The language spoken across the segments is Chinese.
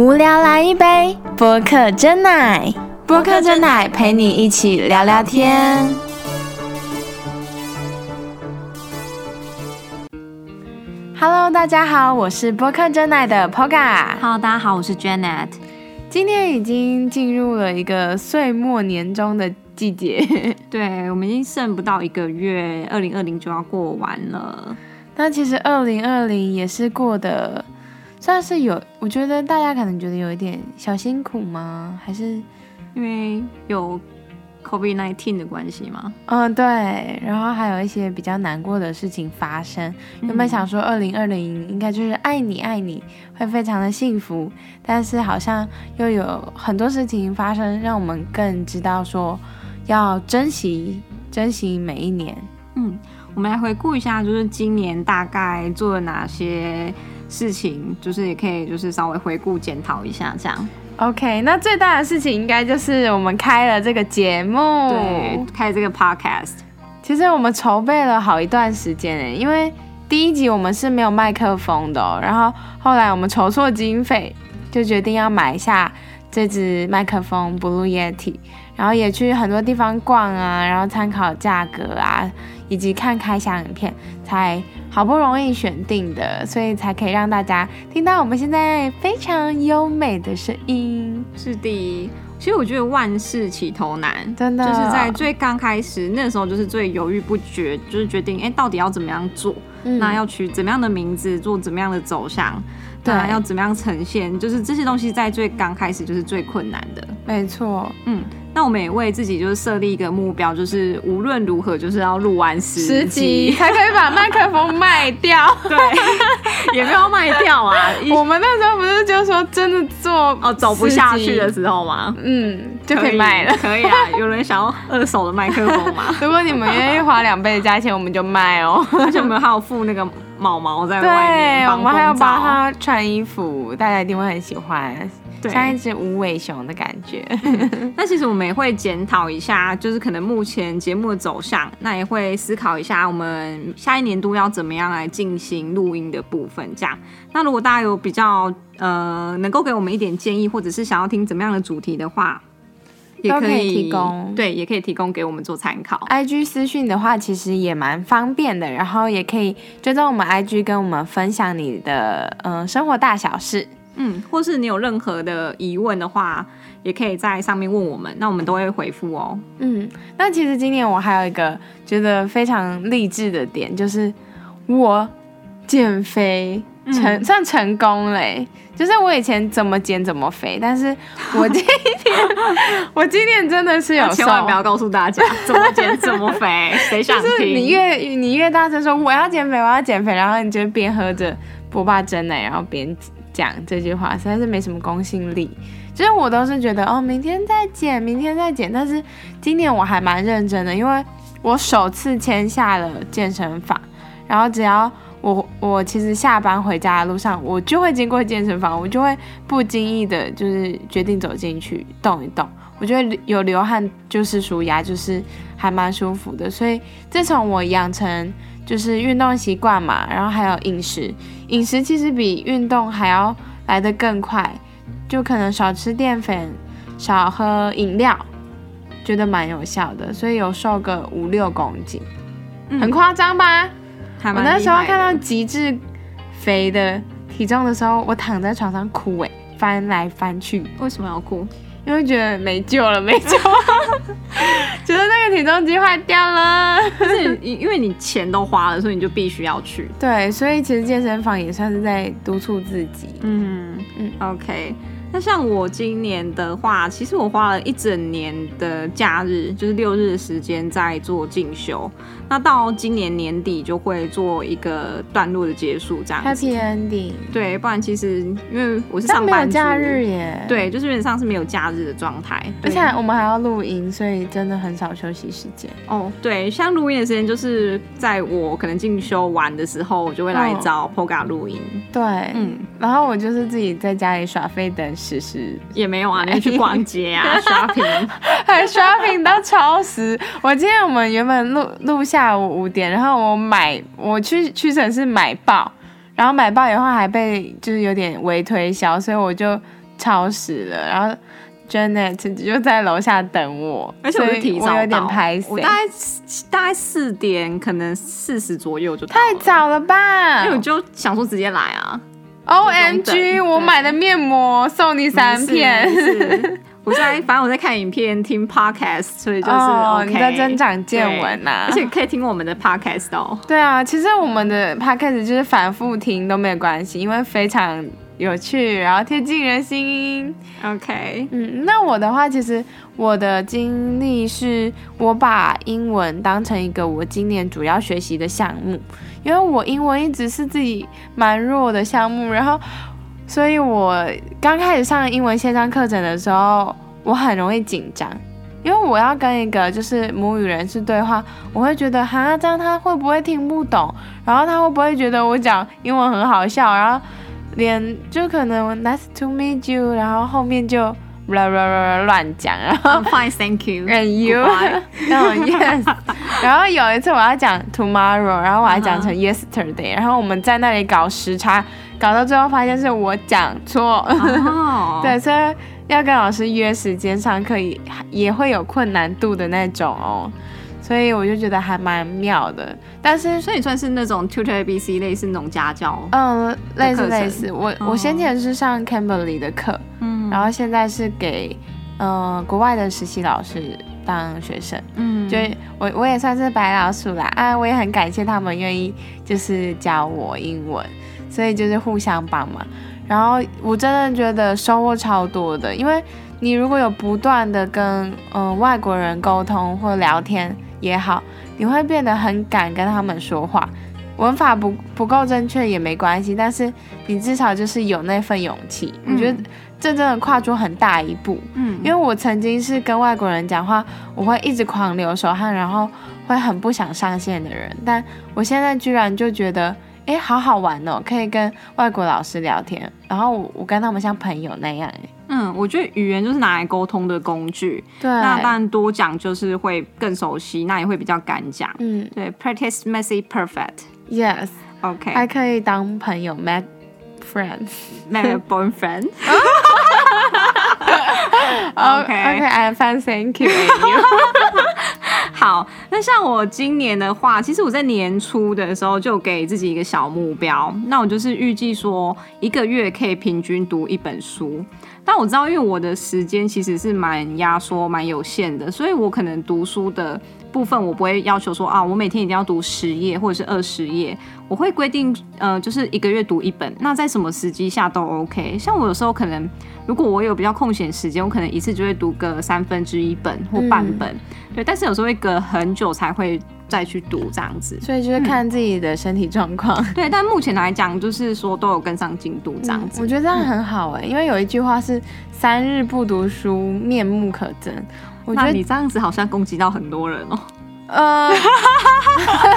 无聊来一杯播客真奶，播客真奶陪你一起聊聊天。Hello，大家好，我是播客真奶的 Poga。Hello，大家好，我是 Janet。今天已经进入了一个岁末年终的季节，对我们已经剩不到一个月，二零二零就要过完了。那其实二零二零也是过得算是有，我觉得大家可能觉得有一点小辛苦吗？还是因为有 COVID nineteen 的关系吗？嗯对，然后还有一些比较难过的事情发生。原本想说二零二零应该就是爱你爱你，会非常的幸福，但是好像又有很多事情发生，让我们更知道说要珍惜珍惜每一年。嗯，我们来回顾一下，就是今年大概做了哪些事情，就是也可以就是稍微回顾检讨一下这样。OK，那最大的事情应该就是我们开了这个节目。对，开这个 podcast。其实我们筹备了好一段时间诶，因为第一集我们是没有麦克风的、哦，然后后来我们筹措经费，就决定要买下这支麦克风 Blue Yeti，然后也去很多地方逛啊，然后参考价格啊，以及看开箱影片，才好不容易选定的，所以才可以让大家听到我们现在非常优美的声音。是的，其实我觉得万事起头难，真的。就是在最刚开始那时候，就是最犹豫不决，就是决定哎、诶到底要怎么样做，嗯。那要取怎么样的名字，做怎么样的走向，对。那要怎么样呈现，就是这些东西在最刚开始就是最困难的。没错，嗯，那我们也为自己就是设立一个目标，就是无论如何就是要录完十十集 才可以把麦克风卖掉。对，也没有卖掉啊，我们那时候不是就说真的做哦走不下去的，时候吗？嗯，就可以卖了。可以啊，有人想要二手的麦克风吗？如果你们愿意花两倍的价钱，我们就卖哦。而且我们还有附那个毛毛在外对，面，我们还要帮他。穿衣服，大家一定会很喜欢，对像一只无尾熊的感觉。那其实我们也会检讨一下，就是可能目前节目的走向，那也会思考一下我们下一年度要怎么样来进行录音的部分。这样，那如果大家有比较呃能够给我们一点建议，或者是想要听怎么样的主题的话，也都可以以提供对，也可以提供给我们做参考。IG 私讯的话，其实也蛮方便的，然后也可以追踪我们 IG，跟我们分享你的嗯、呃生活大小事。嗯，或是你有任何的疑问的话，也可以在上面问我们，那我们都会回复哦。嗯，那其实今年我还有一个觉得非常励志的点，就是我减肥成、嗯算成功嘞、就是我以前怎么减怎么肥，但是我今天 我今天真的是有瘦千。万不要告诉大家 怎么减怎么肥，谁想就是听？你越你越大声说我要减肥，我要减肥，然后你就边喝着波霸真奶，然后边讲这句话，实在是没什么公信力。其实我都是觉得哦，明天再减，明天再减，但是今年我还蛮认真的，因为我首次签下了健身房，然后只要我我其实下班回家的路上，我就会经过健身房，我就会不经意的，就是决定走进去动一动。我觉得有流汗就是舒压，就是还蛮舒服的。所以自从我养成就是运动习惯嘛，然后还有饮食，饮食其实比运动还要来得更快，就可能少吃淀粉，少喝饮料，觉得蛮有效的，所以有瘦个五六公斤，嗯。很夸张吧？我那时候看到极致肥的体重的时候，我躺在床上哭诶、翻来翻去，为什么要哭？因为觉得没救了，没救了，觉得那个体重机坏掉了。就是你因为你钱都花了，所以你就必须要去。对，所以其实健身房也算是在督促自己。嗯嗯嗯，OK。那像我今年的话，其实我花了一整年的假日，就是六日的时间在做进修。那到今年年底就会做一个段落的结束，这样子。Happy ending，对，不然其实因为我是但没有上班族，假日耶。，对，就是基本上是没有假日的状态。而且我们还要录音，所以真的很少休息时间。哦，对，像录音的时间就是在我可能进修完的时候，我就会来哦找 Poga 录音。对，嗯，然后我就是自己在家里耍废等实时，也没有啊，你去逛街啊，shopping。还 shopping 到超时。我今天我们原本录录下午五点，然后我买我去屈臣氏买爆，然后买爆以后还被就是有点微推销，所以我就超时了，然后 Janet 就在楼下等我，而且我提早我有点拍我大概大概四点，可能四十左右就到，太早了吧。因为我就想说直接来啊，！O 就 M G，我买的面膜送你三片我在反正我在看影片、听 podcast，所以就是哦你在增长见闻呐、对而且可以听我们的 podcast 哦。对啊，其实我们的 podcast 就是反复听都没有关系，因为非常有趣，然后贴近人心。OK，嗯，那我的话，其实我的经历是我把英文当成一个我今年主要学习的项目，因为我英文一直是自己蛮弱的项目，然后，所以我刚开始上英文线上课程的时候，我很容易紧张。因为我要跟一个就是母语人士对话，我会觉得哈，这样他会不会听不懂？然后他会不会觉得我讲英文很好笑？然后连就可能 Nice to meet you，然后后面就啦啦啦啦乱讲，然后 I'm fine, thank you. and you，Goodbye 然 后 yes，然后有一次我要讲 tomorrow，然后我还讲成 yesterday，然后我们在那里搞时差，搞到最后发现是我讲错，哦，对，所以要跟老师约时间上课也也会有困难度的那种哦，所以我就觉得还蛮妙的，但是。所以你算是那种 tutor ABC 类似那种家教，嗯，类似类似，我、哦。我先前是上 Cambly 的课，嗯。然后现在是给呃国外的实习老师当学生，嗯。就我我也算是白老鼠啦啊，我也很感谢他们愿意就是教我英文，所以就是互相帮忙。然后我真的觉得收获超多的，因为你如果有不断的跟嗯、呃外国人沟通或聊天也好，你会变得很敢跟他们说话。文法不不够正确也没关系，但是你至少就是有那份勇气。我觉得这真的跨出很大一步。嗯因为我曾经是跟外国人讲话，我会一直狂流手汗，然后会很不想上线的人。但我现在居然就觉得，哎，好好玩哦，可以跟外国老师聊天，然后我我跟他们像朋友那样，哎，嗯，我觉得语言就是拿来沟通的工具，对，那当然多讲就是会更熟悉，那也会比较敢讲。嗯对，practice makes it perfect。，yes，OK，还可以当朋友，make friends。make boyfriend。OK，I'm fine, thank you. 好，那像我今年的话，其实我在年初的时候就给自己一个小目标，那我就是预计说一个月可以平均读一本书。但我知道，因为我的时间其实是蛮压缩、蛮有限的，所以我可能读书的部分我不会要求说啊，我每天一定要读十页或者是二十页，我会规定呃，就是一个月读一本。那在什么时机下都 OK。像我有时候可能，如果我有比较空闲时间，我可能一次就会读个三分之一本或半本，对。但是有时候会隔很久才会再去读这样子。所以就是看自己的身体状况。对，但目前来讲，就是说都有跟上进度这样子。我觉得这样很好哎、因为有一句话是“三日不读书，面目可憎”。我觉得你这样子好像攻击到很多人哦。呃，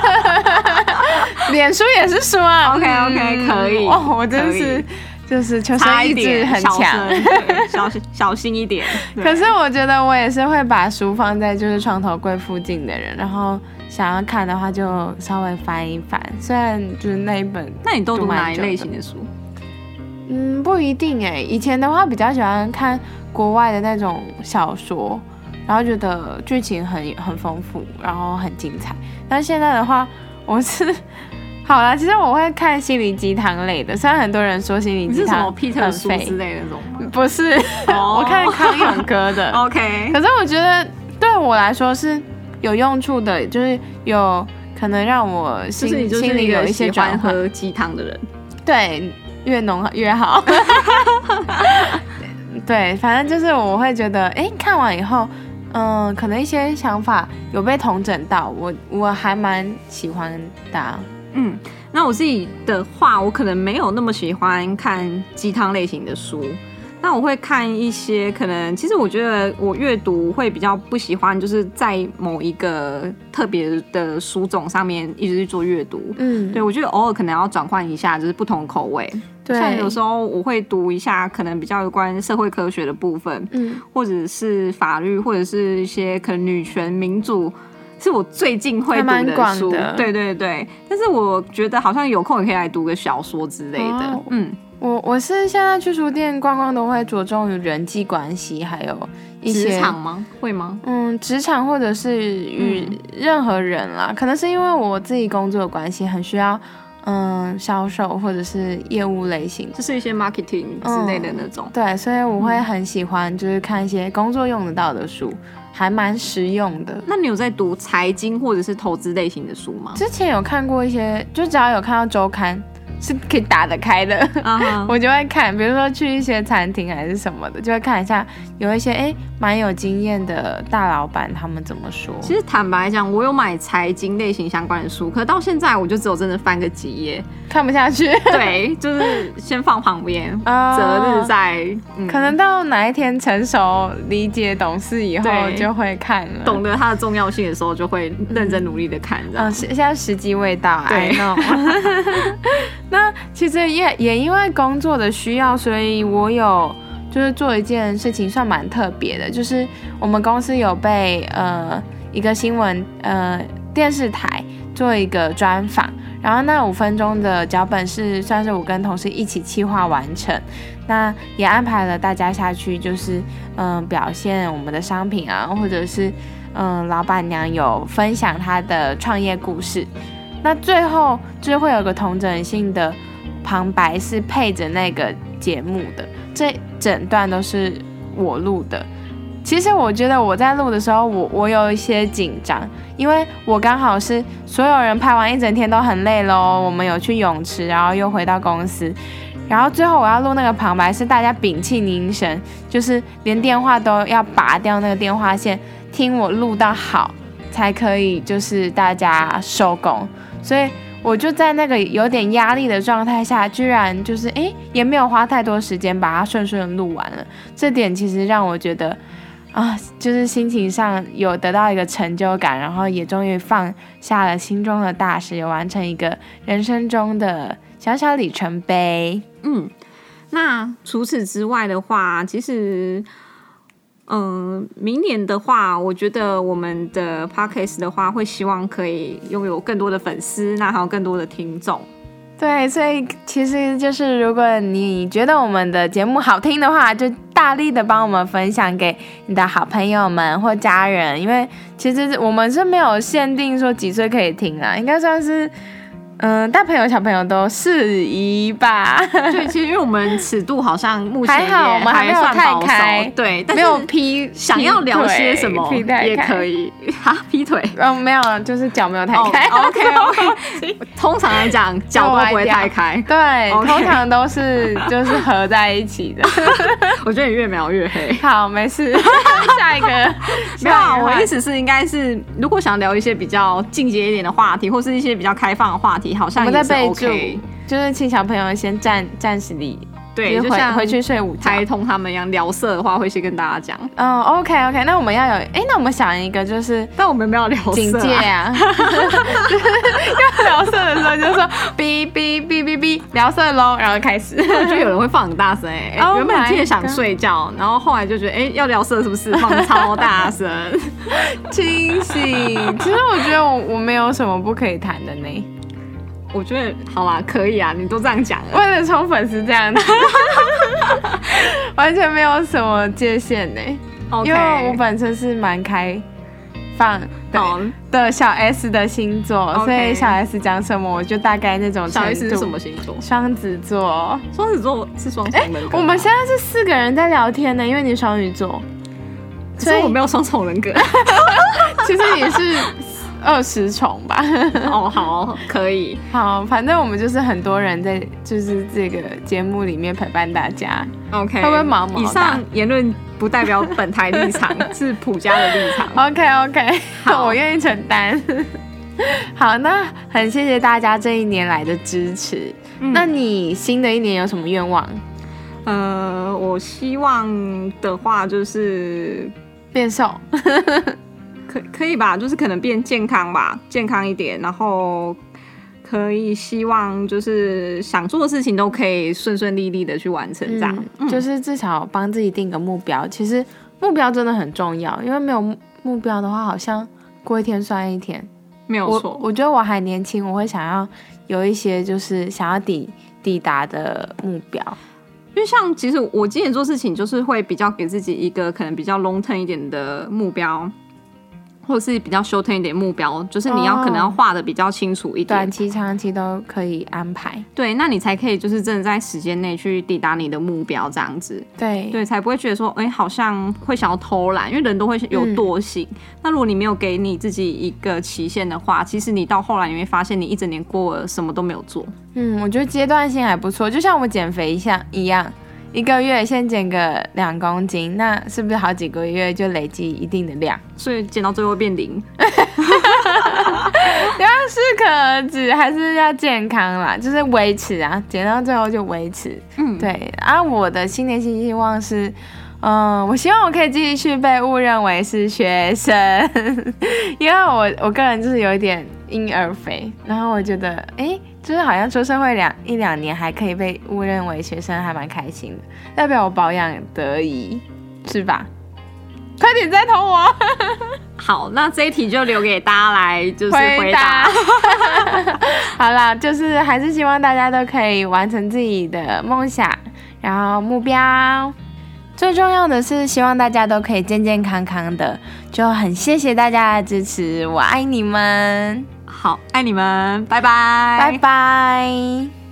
脸书也是书啊。OK，OK，可以哦，我真是就是求差生意志，很小强。小心小 小心一点。可是我觉得我也是会把书放在就是床头柜附近的人，然后想要看的话就稍微翻一翻。虽然就是那一本，那你都读哪一类型的书？嗯，不一定哎。以前的话比较喜欢看国外的那种小说，然后觉得剧情很很丰富，然后很精彩。但现在的话，我是 好啦，其实我会看心灵鸡汤类的，虽然很多人说心灵鸡汤很书废之类的那种？不是，哦我看康永哥的。OK，可是我觉得对我来说是有用处的，就是有可能让我心心里有一些喜转喝鸡汤的人。对，越浓越好。对，反正就是我会觉得，哎，看完以后，嗯、可能一些想法有被同整到，我我还蛮喜欢的啊、嗯，那我自己的话，我可能没有那么喜欢看鸡汤类型的书。那我会看一些可能，其实我觉得我阅读会比较不喜欢，就是在某一个特别的书种上面一直去做阅读。嗯，对，我觉得偶尔可能要转换一下，就是不同口味。对，像有时候我会读一下，可能比较有关社会科学的部分，嗯，或者是法律，或者是一些可能女权、民主，是我最近会读的书。对对对，但是我觉得好像有空也可以来读个小说之类的。哦嗯，我我是现在去书店逛逛都会着重于人际关系，还有一些职场吗？会吗？嗯职场或者是与任何人啦，可能是因为我自己工作的关系，很需要嗯销售或者是业务类型的。就是一些 marketing 之类的那种。对，所以我会很喜欢，就是看一些工作用得到的书，还蛮实用的。那你有在读财经或者是投资类型的书吗？之前有看过一些，就只要有看到周刊是可以打得开的，我就会看。比如说去一些餐厅还是什么的，就会看一下有一些哎蛮有经验的大老板他们怎么说。其实坦白讲，我有买财经类型相关的书，可到现在我就只有真的翻个几页，看不下去，对，就是先放旁边，啊择日再、嗯可能到哪一天成熟、理解、懂事以后就会看了。懂得它的重要性的时候，就会认真努力的看。嗯，是现在时机未到对，I know。那其实也也因为工作的需要，所以我有就是做一件事情算蛮特别的，就是我们公司有被呃一个新闻呃电视台做一个专访，然后那五分钟的脚本是算是我跟同事一起企划完成，那也安排了大家下去，就是嗯、表现我们的商品啊，或者是嗯老板娘有分享她的创业故事，那最后就会有个同整性的旁白是配着那个节目的，这整段都是我录的。其实我觉得我在录的时候，我我有一些紧张，因为我刚好是所有人拍完一整天都很累喽，我们有去泳池，然后又回到公司，然后最后我要录那个旁白是大家屏气凝神，就是连电话都要拔掉那个电话线，听我录到好才可以，就是大家收工。所以我就在那个有点压力的状态下，居然就是诶也没有花太多时间把它顺顺地录完了。这点其实让我觉得啊，就是心情上有得到一个成就感，然后也终于放下了心中的大事，有完成一个人生中的小小里程碑。嗯，那除此之外的话，其实，嗯、明年的话，我觉得我们的 podcast 的话，会希望可以拥有更多的粉丝，那还有更多的听众。对，所以其实就是，如果你觉得我们的节目好听的话，就大力的帮我们分享给你的好朋友们或家人，因为其实我们是没有限定说几岁可以听啊，应该算是，嗯，大朋友小朋友都适宜吧，对，其实因为我们尺度好像目前还好我们还没有太开对，但没有是劈想要聊些什么也可以。以 哈，劈腿。嗯，没有，就是脚没有太哦开。OK OK，通常来讲脚都不会太开，对通常都是就是合在一起的。我觉得你越描越黑。好，没事，下一个。没有我意思是应该是，如果想聊一些比较进阶一点的话题，或是一些比较开放的话题，好我像也是们在备 OK 注。，就是请小朋友先暂暂时离，对，就就是像回回去睡午觉。台通他们一样聊色的话，会先跟大家讲。嗯，OK OK，那我们要有，哎，那我们想一个就是但我们没有聊色、啊，警戒啊，要聊色的时候就说 哔哔哔哔哔，聊色喽，然后开始。我觉得有人会放很大声哎、Oh 原本今天想睡觉，然后后来就觉得哎、要聊色是不是放超大声？清醒。其实我觉得我我没有什么不可以谈的呢，我觉得好啦，可以啊，你都这样讲了。为了冲粉丝这样子，完全没有什么界限呢。因为我本身是蛮开放的小 S 的星座所以小 S 讲什么我就大概那种小程 S。是什么？星座？双子座。双子座是双重人格吗。我们现在是四个人在聊天呢，因为你双鱼座，所以我没有双重人格。其实你是二十重吧。哦，好，可以。好，反正我们就是很多人在，就是这个节目里面陪伴大家。OK，会不会毛毛以上言论不代表本台立场，是普家的立场。OK OK，好 我愿意承担。好，那很谢谢大家这一年来的支持。嗯那你新的一年有什么愿望？呃，我希望的话就是变瘦。可可以吧，就是可能变健康吧，健康一点，然后可以希望就是想做的事情都可以顺顺利利的去完成，这样。嗯，就是至少帮自己定个目标。其实目标真的很重要，因为没有目目标的话，好像过一天算一天。没有错。我觉得我还年轻，我会想要有一些就是想要抵抵达的目标。因为像其实我今年做事情，就是会比较给自己一个可能比较 long term 一点的目标。或者是比较 short term 一点目标，就是你要可能要画的比较清楚一点，短期、长期都可以安排。对，那你才可以就是真的在时间内去抵达你的目标，这样子。对对，才不会觉得说，哎，好像会想要偷懒，因为人都会有惰性。那如果你没有给你自己一个期限的话，其实你到后来你会发现，你一整年过了什么都没有做。嗯，我觉得阶段性还不错，就像我减肥一下一样。一个月先减个两公斤，那是不是好几个月就累积一定的量？所以减到最后变零，要适可而止，还是要健康啦，就是维持啊，减到最后就维持。嗯，对。啊，我的新年新希望是，嗯，我希望我可以继续被误认为是学生，因为我我个人就是有一点婴儿肥，然后我觉得，哎。就是好像出社会两一两年还可以被误认为学生，还蛮开心的，代表我保养得宜，是吧？快点再投我。好，那这一题就留给大家来就是回答。好啦，就是还是希望大家都可以完成自己的梦想，然后目标。最重要的是希望大家都可以健健康康的，就很谢谢大家的支持，我爱你们。好，爱你们，拜拜，拜拜。